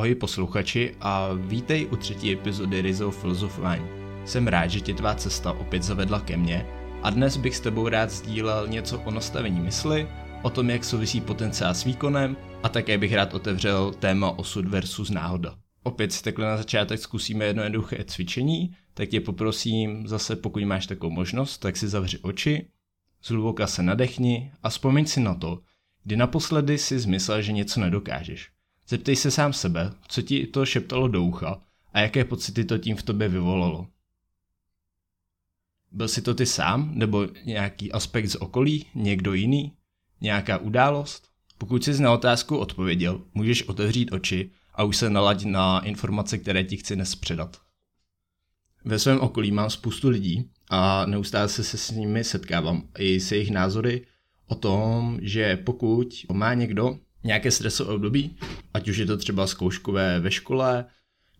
Ahoj posluchači a vítej u třetí epizody Rizou filozofování. Jsem rád, že tě tvá cesta opět zavedla ke mně a dnes bych s tebou rád sdílel něco o nastavení mysli, o tom, jak souvisí potenciál s výkonem a také bych rád otevřel téma osud versus náhoda. Opět si takhle na začátek zkusíme jedno jednoduché cvičení, tak tě poprosím zase, pokud máš takovou možnost, tak si zavři oči, zhluboka se nadechni a vzpomeň si na to, kdy naposledy si zmyslel, že něco nedokážeš. Zeptej se sám sebe, co ti to šeptalo do ucha a jaké pocity to tím v tobě vyvolalo. Byl si to ty sám, nebo nějaký aspekt z okolí, někdo jiný, nějaká událost? Pokud jsi na otázku odpověděl, můžeš otevřít oči a už se naladit na informace, které ti chci dnes předat. Ve svém okolí mám spoustu lidí a neustále se, se s nimi setkávám i s jejich názory o tom, že pokud má někdo nějaké stresové období, ať už je to třeba zkouškové ve škole,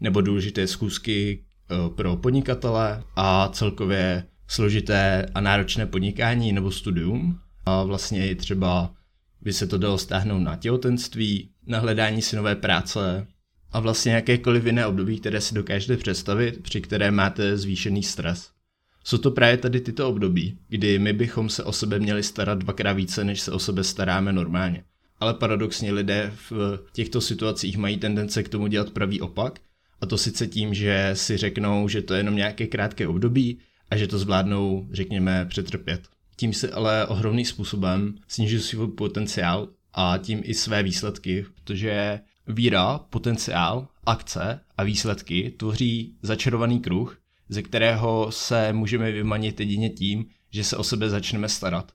nebo důležité zkusky eh, pro podnikatele a celkově složité a náročné podnikání nebo studium. A vlastně třeba by se to dalo stáhnout na těhotenství, na hledání si nové práce a vlastně jakékoliv jiné období, které si dokážete představit, při které máte zvýšený stres. Jsou to právě tady tyto období, kdy my bychom se o sebe měli starat dvakrát více, než se o sebe staráme normálně. Ale paradoxně lidé v těchto situacích mají tendence k tomu dělat pravý opak, a to sice tím, že si řeknou, že to je jenom nějaké krátké období a že to zvládnou, řekněme, přetrpět. Tím se ale ohromným způsobem snižují svůj potenciál a tím i své výsledky, protože víra, potenciál, akce a výsledky tvoří začarovaný kruh, ze kterého se můžeme vymanit jedině tím, že se o sebe začneme starat.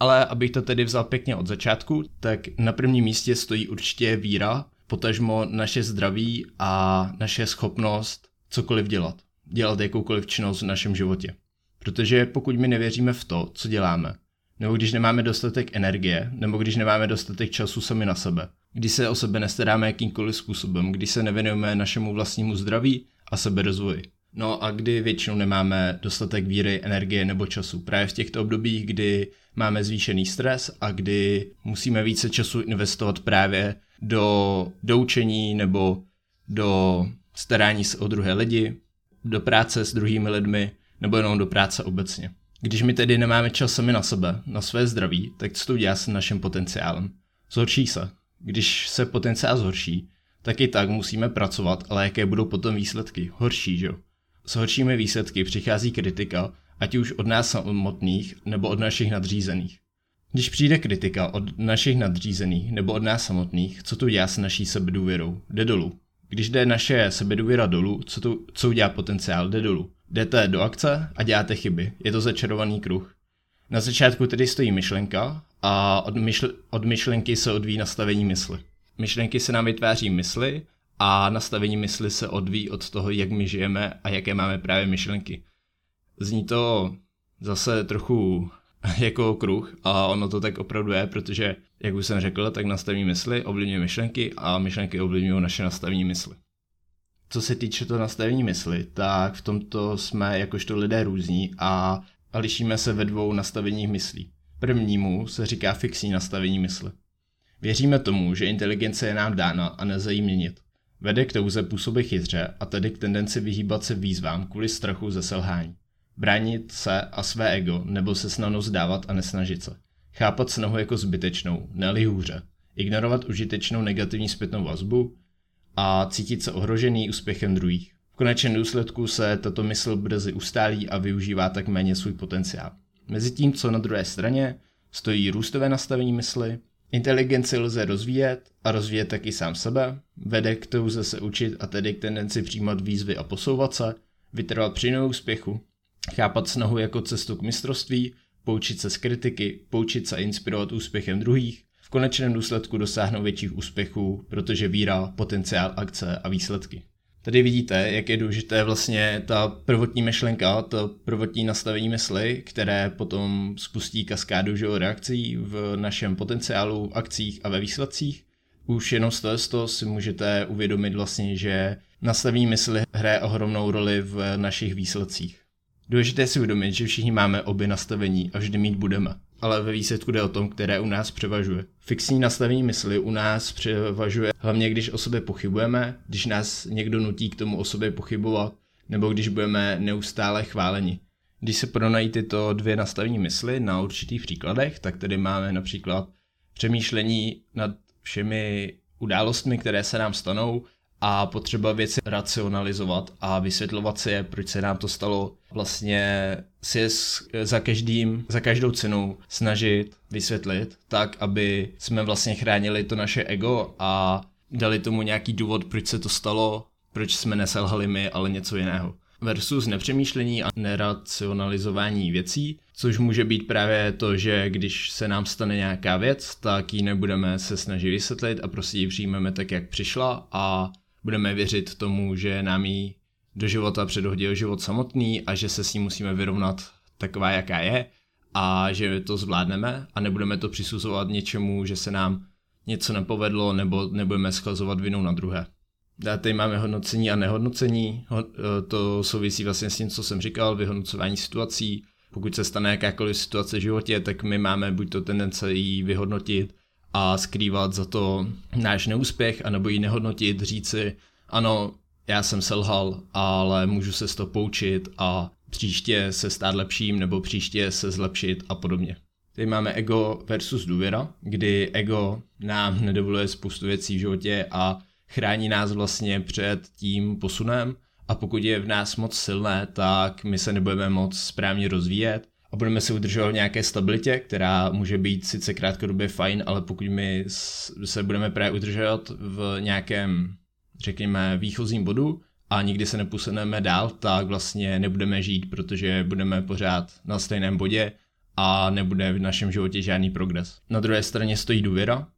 Ale abych to tedy vzal pěkně od začátku, tak na prvním místě stojí určitě víra, potažmo naše zdraví a naše schopnost cokoliv dělat. Dělat jakoukoliv činnost v našem životě. Protože pokud my nevěříme v to, co děláme, nebo když nemáme dostatek energie, nebo když nemáme dostatek času sami na sebe, když se o sebe nestaráme jakýmkoliv způsobem, když se nevěnujeme našemu vlastnímu zdraví a seberozvoji, No a kdy většinou nemáme dostatek víry, energie nebo času. Právě v těchto obdobích, kdy máme zvýšený stres a kdy musíme více času investovat právě do, do učení nebo do starání se o druhé lidi, do práce s druhými lidmi nebo jenom do práce obecně. Když my tedy nemáme čas sami na sebe, na své zdraví, tak co to dělá s naším potenciálem? Zhorší se. Když se potenciál zhorší, tak i tak musíme pracovat, ale jaké budou potom výsledky? Horší, že jo? S horšími výsledky přichází kritika, ať už od nás samotných nebo od našich nadřízených. Když přijde kritika od našich nadřízených nebo od nás samotných, co to dělá s naší sebedůvěrou? Jde dolů. Když jde naše sebedůvěra dolů, co, to, co udělá potenciál? Jde dolů. Jdete do akce a děláte chyby. Je to začarovaný kruh. Na začátku tedy stojí myšlenka a od, myšl- od myšlenky se odvíjí nastavení mysli. Myšlenky se nám vytváří mysli a nastavení mysli se odvíjí od toho, jak my žijeme a jaké máme právě myšlenky. Zní to zase trochu jako kruh a ono to tak opravdu je, protože, jak už jsem řekl, tak nastavení mysli ovlivňuje myšlenky a myšlenky ovlivňují naše nastavení mysli. Co se týče toho nastavení mysli, tak v tomto jsme jakožto lidé různí a, lišíme se ve dvou nastaveních myslí. Prvnímu se říká fixní nastavení mysli. Věříme tomu, že inteligence je nám dána a nelze měnit. Vede k touze působit chytře a tedy k tendenci vyhýbat se výzvám kvůli strachu ze selhání. Bránit se a své ego nebo se snadno zdávat a nesnažit se. Chápat snahu jako zbytečnou, neli hůře. Ignorovat užitečnou negativní zpětnou vazbu a cítit se ohrožený úspěchem druhých. V konečném důsledku se tato mysl brzy ustálí a využívá tak méně svůj potenciál. Mezi tím, co na druhé straně, stojí růstové nastavení mysli, Inteligenci lze rozvíjet a rozvíjet taky sám sebe, vede k touze se učit a tedy k tendenci přijímat výzvy a posouvat se, vytrvat při úspěchu, chápat snahu jako cestu k mistrovství, poučit se z kritiky, poučit se a inspirovat úspěchem druhých, v konečném důsledku dosáhnout větších úspěchů, protože víra, potenciál, akce a výsledky. Tady vidíte, jak je důležité vlastně ta prvotní myšlenka, to prvotní nastavení mysli, které potom spustí kaskádu že, reakcí v našem potenciálu, akcích a ve výsledcích. Už jenom z toho si můžete uvědomit vlastně, že nastavení mysli hraje ohromnou roli v našich výsledcích. Důležité si uvědomit, že všichni máme obě nastavení a vždy mít budeme. ale ve výsledku jde o tom, které u nás převažuje. Fixní nastavení mysli u nás převažuje hlavně, když o sobě pochybujeme, když nás někdo nutí k tomu o sobě pochybovat, nebo když budeme neustále chváleni. Když se porovnají tyto dvě nastavení mysli na určitých příkladech, tak tady máme například přemýšlení nad všemi událostmi, které se nám stanou a potřeba věci racionalizovat a vysvětlovat si je, proč se nám to stalo. Vlastně si je za, každým, za každou cenu snažit vysvětlit tak, aby jsme vlastně chránili to naše ego a dali tomu nějaký důvod, proč se to stalo, proč jsme neselhali my, ale něco jiného versus nepřemýšlení a neracionalizování věcí, což může být právě to, že když se nám stane nějaká věc, tak ji nebudeme se snažit vysvětlit a prostě ji přijmeme tak, jak přišla a budeme věřit tomu, že nám ji do života předhodil život samotný a že se s ní musíme vyrovnat taková, jaká je a že to zvládneme a nebudeme to přisuzovat něčemu, že se nám něco nepovedlo nebo nebudeme schazovat vinou na druhé. Tady máme hodnocení a nehodnocení, e, to souvisí vlastně s tím, co jsem říkal, vyhodnocování situací. Pokud se stane jakákoliv situace v životě, tak my máme buď to tendence ji vyhodnotit a skrývat za to náš neúspěch, anebo ji nehodnotit, říci, ano, já jsem selhal, ale můžu se z toho poučit a příště se stát lepším nebo příště se zlepšit a podobně. Tady máme ego versus důvěra, kdy ego nám nedovoluje spoustu věcí v životě a chrání nás vlastně před tím posunem a pokud je v nás moc silné, tak my se nebudeme moc správně rozvíjet a budeme se udržovat v nějaké stabilitě, která může být sice krátkodobě fajn, ale pokud my se budeme právě udržovat v nějakém, řekněme, výchozím bodu a nikdy se neposuneme dál, tak vlastně nebudeme žít, protože budeme pořád na stejném bodě a nebude v našem životě žádný progres. Na druhé straně stojí důvěra,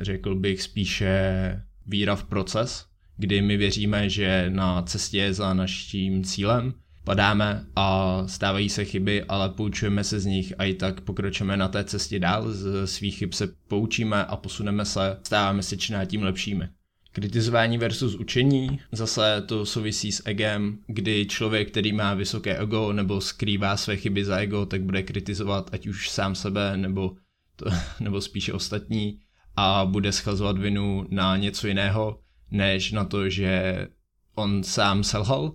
řekl bych spíše víra v proces, kdy my věříme, že na cestě za naším cílem padáme a stávají se chyby, ale poučujeme se z nich a i tak pokročíme na té cestě dál, z svých chyb se poučíme a posuneme se, stáváme se čím tím lepšími. Kritizování versus učení, zase to souvisí s egem, kdy člověk, který má vysoké ego nebo skrývá své chyby za ego, tak bude kritizovat ať už sám sebe nebo, to, nebo spíše ostatní a bude schazovat vinu na něco jiného, než na to, že on sám selhal.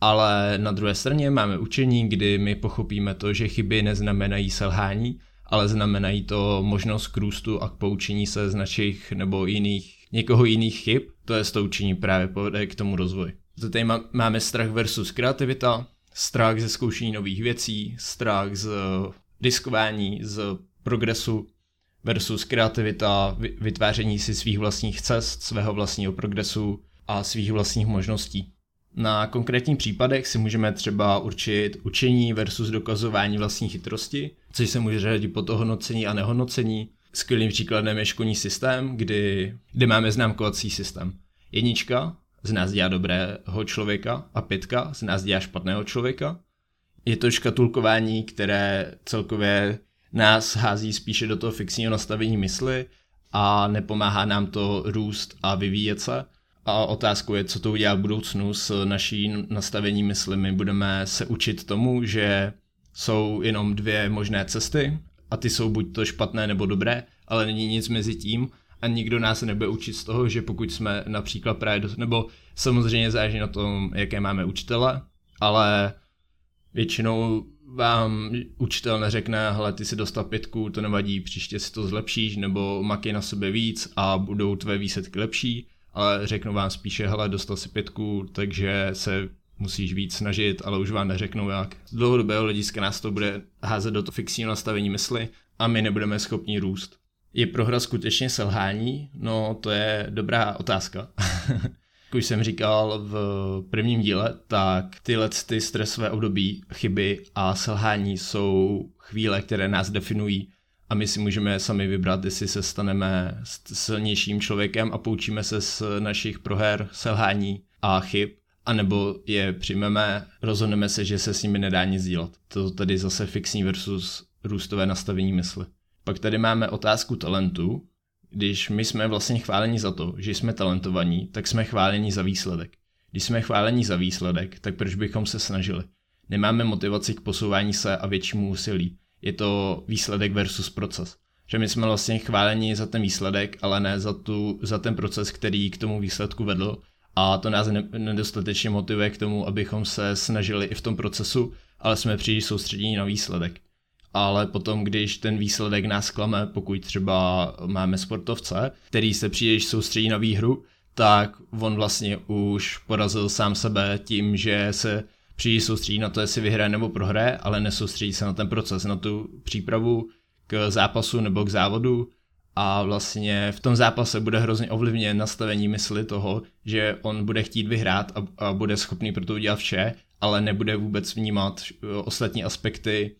Ale na druhé straně máme učení, kdy my pochopíme to, že chyby neznamenají selhání, ale znamenají to možnost k růstu a k poučení se z našich nebo jiných, někoho jiných chyb. To je to učení právě povede k tomu rozvoji. Tady máme strach versus kreativita, strach ze zkoušení nových věcí, strach z diskování, z progresu, versus kreativita, vytváření si svých vlastních cest, svého vlastního progresu a svých vlastních možností. Na konkrétních případech si můžeme třeba určit učení versus dokazování vlastní chytrosti, což se může řadit po to hodnocení a nehodnocení. Skvělým příkladem je školní systém, kdy, kdy máme známkovací systém. Jednička z nás dělá dobrého člověka a pětka z nás dělá špatného člověka. Je to škatulkování, které celkově nás hází spíše do toho fixního nastavení mysli a nepomáhá nám to růst a vyvíjet se. A otázkou je, co to udělá v budoucnu s naší nastavení mysli. My budeme se učit tomu, že jsou jenom dvě možné cesty a ty jsou buď to špatné nebo dobré, ale není nic mezi tím a nikdo nás nebude učit z toho, že pokud jsme například právě, do, nebo samozřejmě záleží na tom, jaké máme učitele, ale většinou vám učitel neřekne, hele, ty si dostal pětku, to nevadí, příště si to zlepšíš, nebo makej na sebe víc a budou tvé výsledky lepší, ale řeknu vám spíše, hele, dostal si pětku, takže se musíš víc snažit, ale už vám neřeknou jak. Z dlouhodobého hlediska nás to bude házet do to fixního nastavení mysli a my nebudeme schopni růst. Je prohra skutečně selhání? No, to je dobrá otázka. Jak už jsem říkal v prvním díle, tak tyhle ty stresové období, chyby a selhání jsou chvíle, které nás definují a my si můžeme sami vybrat, jestli se staneme silnějším člověkem a poučíme se z našich proher, selhání a chyb, anebo je přijmeme, rozhodneme se, že se s nimi nedá nic dělat. To tady zase fixní versus růstové nastavení mysli. Pak tady máme otázku talentu, když my jsme vlastně chváleni za to, že jsme talentovaní, tak jsme chváleni za výsledek. Když jsme chváleni za výsledek, tak proč bychom se snažili? Nemáme motivaci k posouvání se a většímu úsilí. Je to výsledek versus proces. Že my jsme vlastně chváleni za ten výsledek, ale ne za, tu, za ten proces, který k tomu výsledku vedl. A to nás nedostatečně motivuje k tomu, abychom se snažili i v tom procesu, ale jsme příliš soustředěni na výsledek. Ale potom, když ten výsledek nás klame, pokud třeba máme sportovce, který se příliš soustředí na výhru, tak on vlastně už porazil sám sebe tím, že se příliš soustředí na to, jestli vyhraje nebo prohraje, ale nesoustředí se na ten proces, na tu přípravu k zápasu nebo k závodu. A vlastně v tom zápase bude hrozně ovlivněn nastavení mysli toho, že on bude chtít vyhrát a, a bude schopný pro to udělat vše, ale nebude vůbec vnímat ostatní aspekty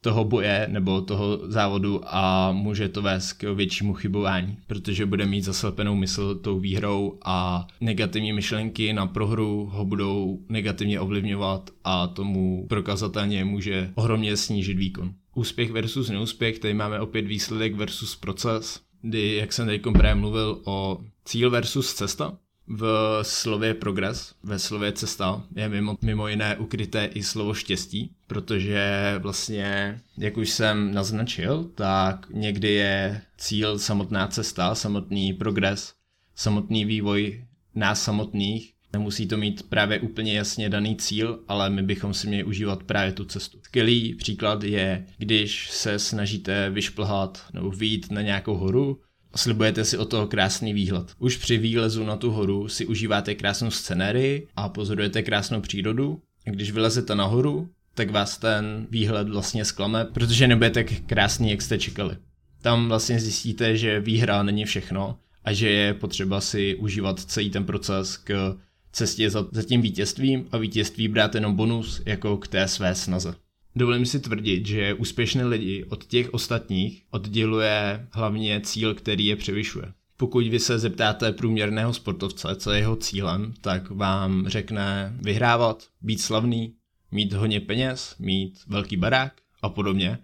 toho boje nebo toho závodu a může to vést k většímu chybování, protože bude mít zaslepenou mysl tou výhrou a negativní myšlenky na prohru ho budou negativně ovlivňovat a tomu prokazatelně může ohromně snížit výkon. Úspěch versus neúspěch, tady máme opět výsledek versus proces, kdy, jak jsem tady právě mluvil o cíl versus cesta, v slově progres, ve slově cesta je mimo, mimo jiné ukryté i slovo štěstí, protože vlastně, jak už jsem naznačil, tak někdy je cíl samotná cesta, samotný progres, samotný vývoj nás samotných. Nemusí to mít právě úplně jasně daný cíl, ale my bychom si měli užívat právě tu cestu. Skvělý příklad je, když se snažíte vyšplhat nebo vyjít na nějakou horu, slibujete si o toho krásný výhled. Už při výlezu na tu horu si užíváte krásnou scenérii a pozorujete krásnou přírodu. Když vylezete nahoru, tak vás ten výhled vlastně zklame, protože nebude tak krásný, jak jste čekali. Tam vlastně zjistíte, že výhra není všechno a že je potřeba si užívat celý ten proces k cestě za, za tím vítězstvím a vítězství brát jenom bonus jako k té své snaze. Dovolím si tvrdit, že úspěšné lidi od těch ostatních odděluje hlavně cíl, který je převyšuje. Pokud vy se zeptáte průměrného sportovce, co je jeho cílem, tak vám řekne vyhrávat, být slavný, mít hodně peněz, mít velký barák a podobně.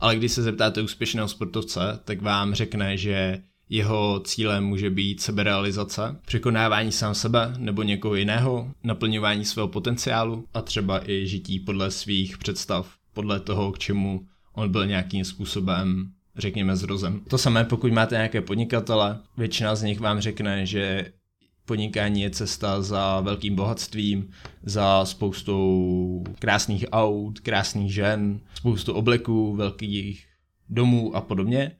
Ale když se zeptáte úspěšného sportovce, tak vám řekne, že jeho cílem může být seberealizace, překonávání sám sebe nebo někoho jiného, naplňování svého potenciálu a třeba i žití podle svých představ, podle toho, k čemu on byl nějakým způsobem řekněme zrozen. To samé, pokud máte nějaké podnikatele, většina z nich vám řekne, že podnikání je cesta za velkým bohatstvím, za spoustou krásných aut, krásných žen, spoustu obleků, velkých domů a podobně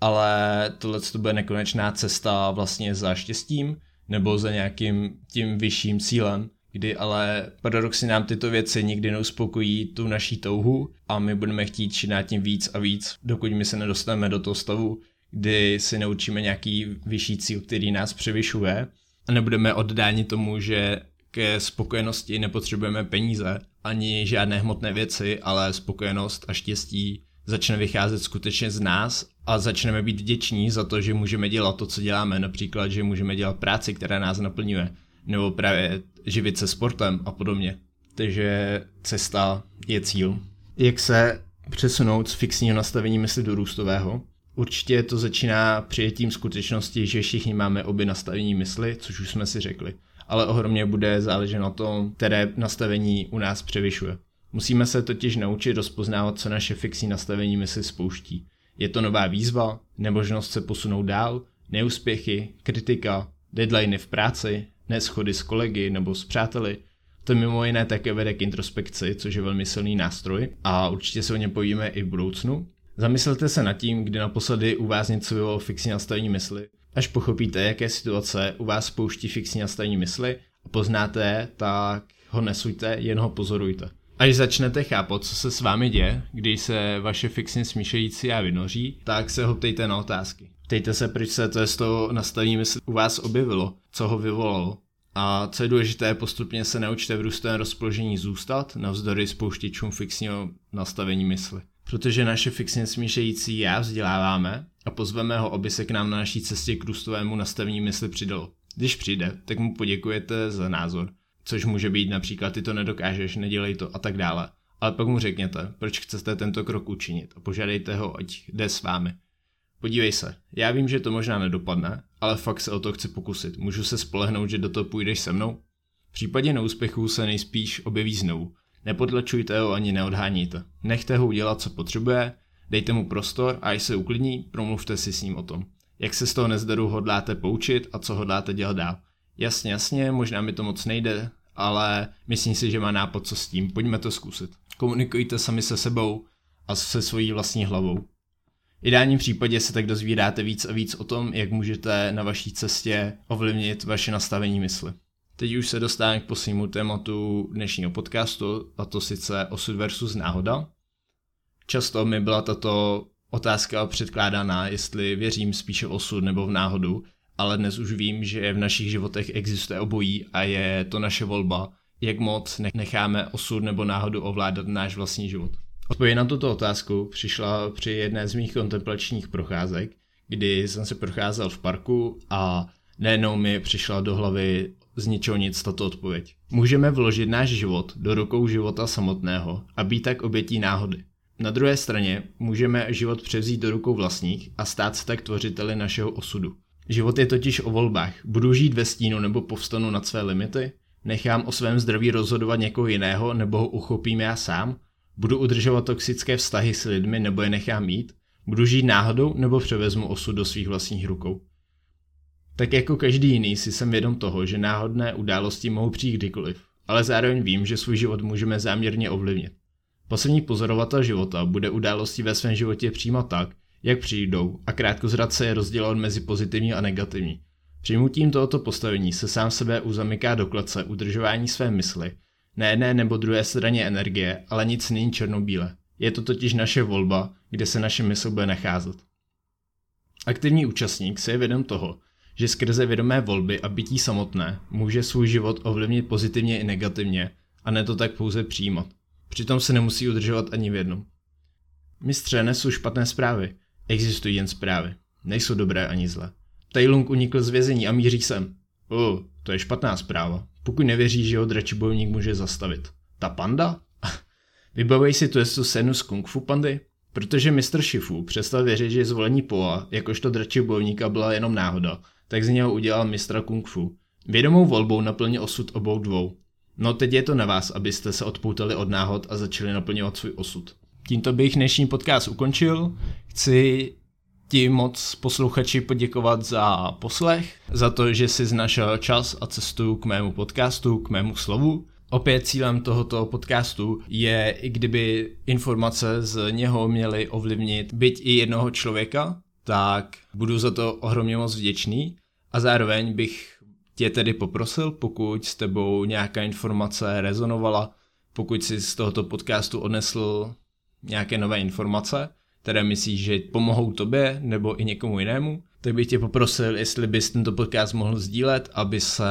ale tohle to bude nekonečná cesta vlastně za štěstím nebo za nějakým tím vyšším cílem, kdy ale paradoxně nám tyto věci nikdy neuspokojí tu naší touhu a my budeme chtít činit tím víc a víc, dokud my se nedostaneme do toho stavu, kdy si naučíme nějaký vyšší cíl, který nás převyšuje a nebudeme oddáni tomu, že ke spokojenosti nepotřebujeme peníze ani žádné hmotné věci, ale spokojenost a štěstí začne vycházet skutečně z nás a začneme být vděční za to, že můžeme dělat to, co děláme, například, že můžeme dělat práci, která nás naplňuje, nebo právě živit se sportem a podobně. Takže cesta je cíl. Jak se přesunout z fixního nastavení mysli do růstového? Určitě to začíná přijetím skutečnosti, že všichni máme obě nastavení mysli, což už jsme si řekli. Ale ohromně bude záležet na tom, které nastavení u nás převyšuje. Musíme se totiž naučit rozpoznávat, co naše fixní nastavení mysli spouští. Je to nová výzva, nemožnost se posunout dál, neúspěchy, kritika, deadliny v práci, neschody s kolegy nebo s přáteli. To mimo jiné také vede k introspekci, což je velmi silný nástroj a určitě se o něm povíme i v budoucnu. Zamyslete se nad tím, kdy naposledy u vás něco bylo fixní nastavení mysli. Až pochopíte, jaké situace u vás spouští fixní nastavení mysli a poznáte, tak ho nesujte, jen ho pozorujte. Až začnete chápat, co se s vámi děje, když se vaše fixně smíšející já vynoří, tak se ho ptejte na otázky. Ptejte se, proč se to z toho nastavení mysli u vás objevilo, co ho vyvolalo. A co je důležité, postupně se naučte v růstovém rozpoložení zůstat navzdory spouštěčům fixního nastavení mysli. Protože naše fixně smíšející já vzděláváme a pozveme ho, aby se k nám na naší cestě k růstovému nastavení mysli přidalo. Když přijde, tak mu poděkujete za názor což může být například ty to nedokážeš, nedělej to a tak dále. Ale pak mu řekněte, proč chcete tento krok učinit a požádejte ho, ať jde s vámi. Podívej se, já vím, že to možná nedopadne, ale fakt se o to chci pokusit. Můžu se spolehnout, že do toho půjdeš se mnou? V případě neúspěchů se nejspíš objeví znovu. Nepodlačujte ho ani neodháníte. Nechte ho udělat, co potřebuje, dejte mu prostor a až se uklidní, promluvte si s ním o tom. Jak se z toho nezdaru hodláte poučit a co hodláte dělat dál. Jasně, jasně, možná mi to moc nejde, ale myslím si, že má nápad co s tím, pojďme to zkusit. Komunikujte sami se sebou a se svojí vlastní hlavou. V ideálním případě se tak dozvídáte víc a víc o tom, jak můžete na vaší cestě ovlivnit vaše nastavení mysli. Teď už se dostávám k poslednímu tématu dnešního podcastu, a to sice osud versus náhoda. Často mi byla tato otázka předkládána, jestli věřím spíše v osud nebo v náhodu, ale dnes už vím, že v našich životech existuje obojí a je to naše volba, jak moc necháme osud nebo náhodu ovládat náš vlastní život. Odpověď na tuto otázku přišla při jedné z mých kontemplačních procházek, kdy jsem se procházel v parku a najednou mi přišla do hlavy z ničeho nic tato odpověď. Můžeme vložit náš život do rukou života samotného a být tak obětí náhody. Na druhé straně můžeme život převzít do rukou vlastních a stát se tak tvořiteli našeho osudu. Život je totiž o volbách. Budu žít ve stínu nebo povstanu nad své limity? Nechám o svém zdraví rozhodovat někoho jiného nebo ho uchopím já sám? Budu udržovat toxické vztahy s lidmi nebo je nechám mít? Budu žít náhodou nebo převezmu osud do svých vlastních rukou? Tak jako každý jiný si jsem vědom toho, že náhodné události mohou přijít kdykoliv, ale zároveň vím, že svůj život můžeme záměrně ovlivnit. Poslední pozorovatel života bude události ve svém životě přijímat tak, jak přijdou a krátkozradce je rozdělovat mezi pozitivní a negativní. Přijmutím tohoto postavení se sám sebe uzamyká do klece udržování své mysli, na jedné nebo druhé straně energie, ale nic není černobíle. Je to totiž naše volba, kde se naše mysl bude nacházet. Aktivní účastník se je vědom toho, že skrze vědomé volby a bytí samotné může svůj život ovlivnit pozitivně i negativně a ne to tak pouze přijímat. Přitom se nemusí udržovat ani v jednom. Mistře nesou špatné zprávy. Existují jen zprávy. Nejsou dobré ani zlé. Tai Lung unikl z vězení a míří sem. O, to je špatná zpráva. Pokud nevěří, že ho dračí bojovník může zastavit. Ta panda? Vybavej si tu jestu scénu z Kung Fu pandy? Protože mistr Shifu přestal věřit, že zvolení Poa jakožto dračí bojovníka byla jenom náhoda, tak z něho udělal mistra Kung Fu. Vědomou volbou naplnil osud obou dvou. No teď je to na vás, abyste se odpoutali od náhod a začali naplňovat svůj osud. Tímto bych dnešní podcast ukončil. Chci ti moc posluchači poděkovat za poslech, za to, že jsi znašel čas a cestu k mému podcastu, k mému slovu. Opět cílem tohoto podcastu je, i kdyby informace z něho měly ovlivnit byť i jednoho člověka, tak budu za to ohromně moc vděčný a zároveň bych tě tedy poprosil, pokud s tebou nějaká informace rezonovala, pokud si z tohoto podcastu odnesl nějaké nové informace, které myslíš, že pomohou tobě nebo i někomu jinému, tak bych tě poprosil, jestli bys tento podcast mohl sdílet, aby se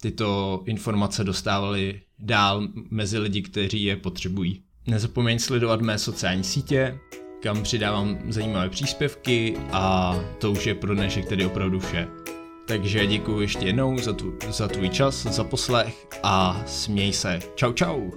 tyto informace dostávaly dál mezi lidi, kteří je potřebují. Nezapomeň sledovat mé sociální sítě, kam přidávám zajímavé příspěvky a to už je pro dnešek tedy opravdu vše. Takže děkuji ještě jednou za, tu, za tvůj čas, za poslech a směj se. Čau čau!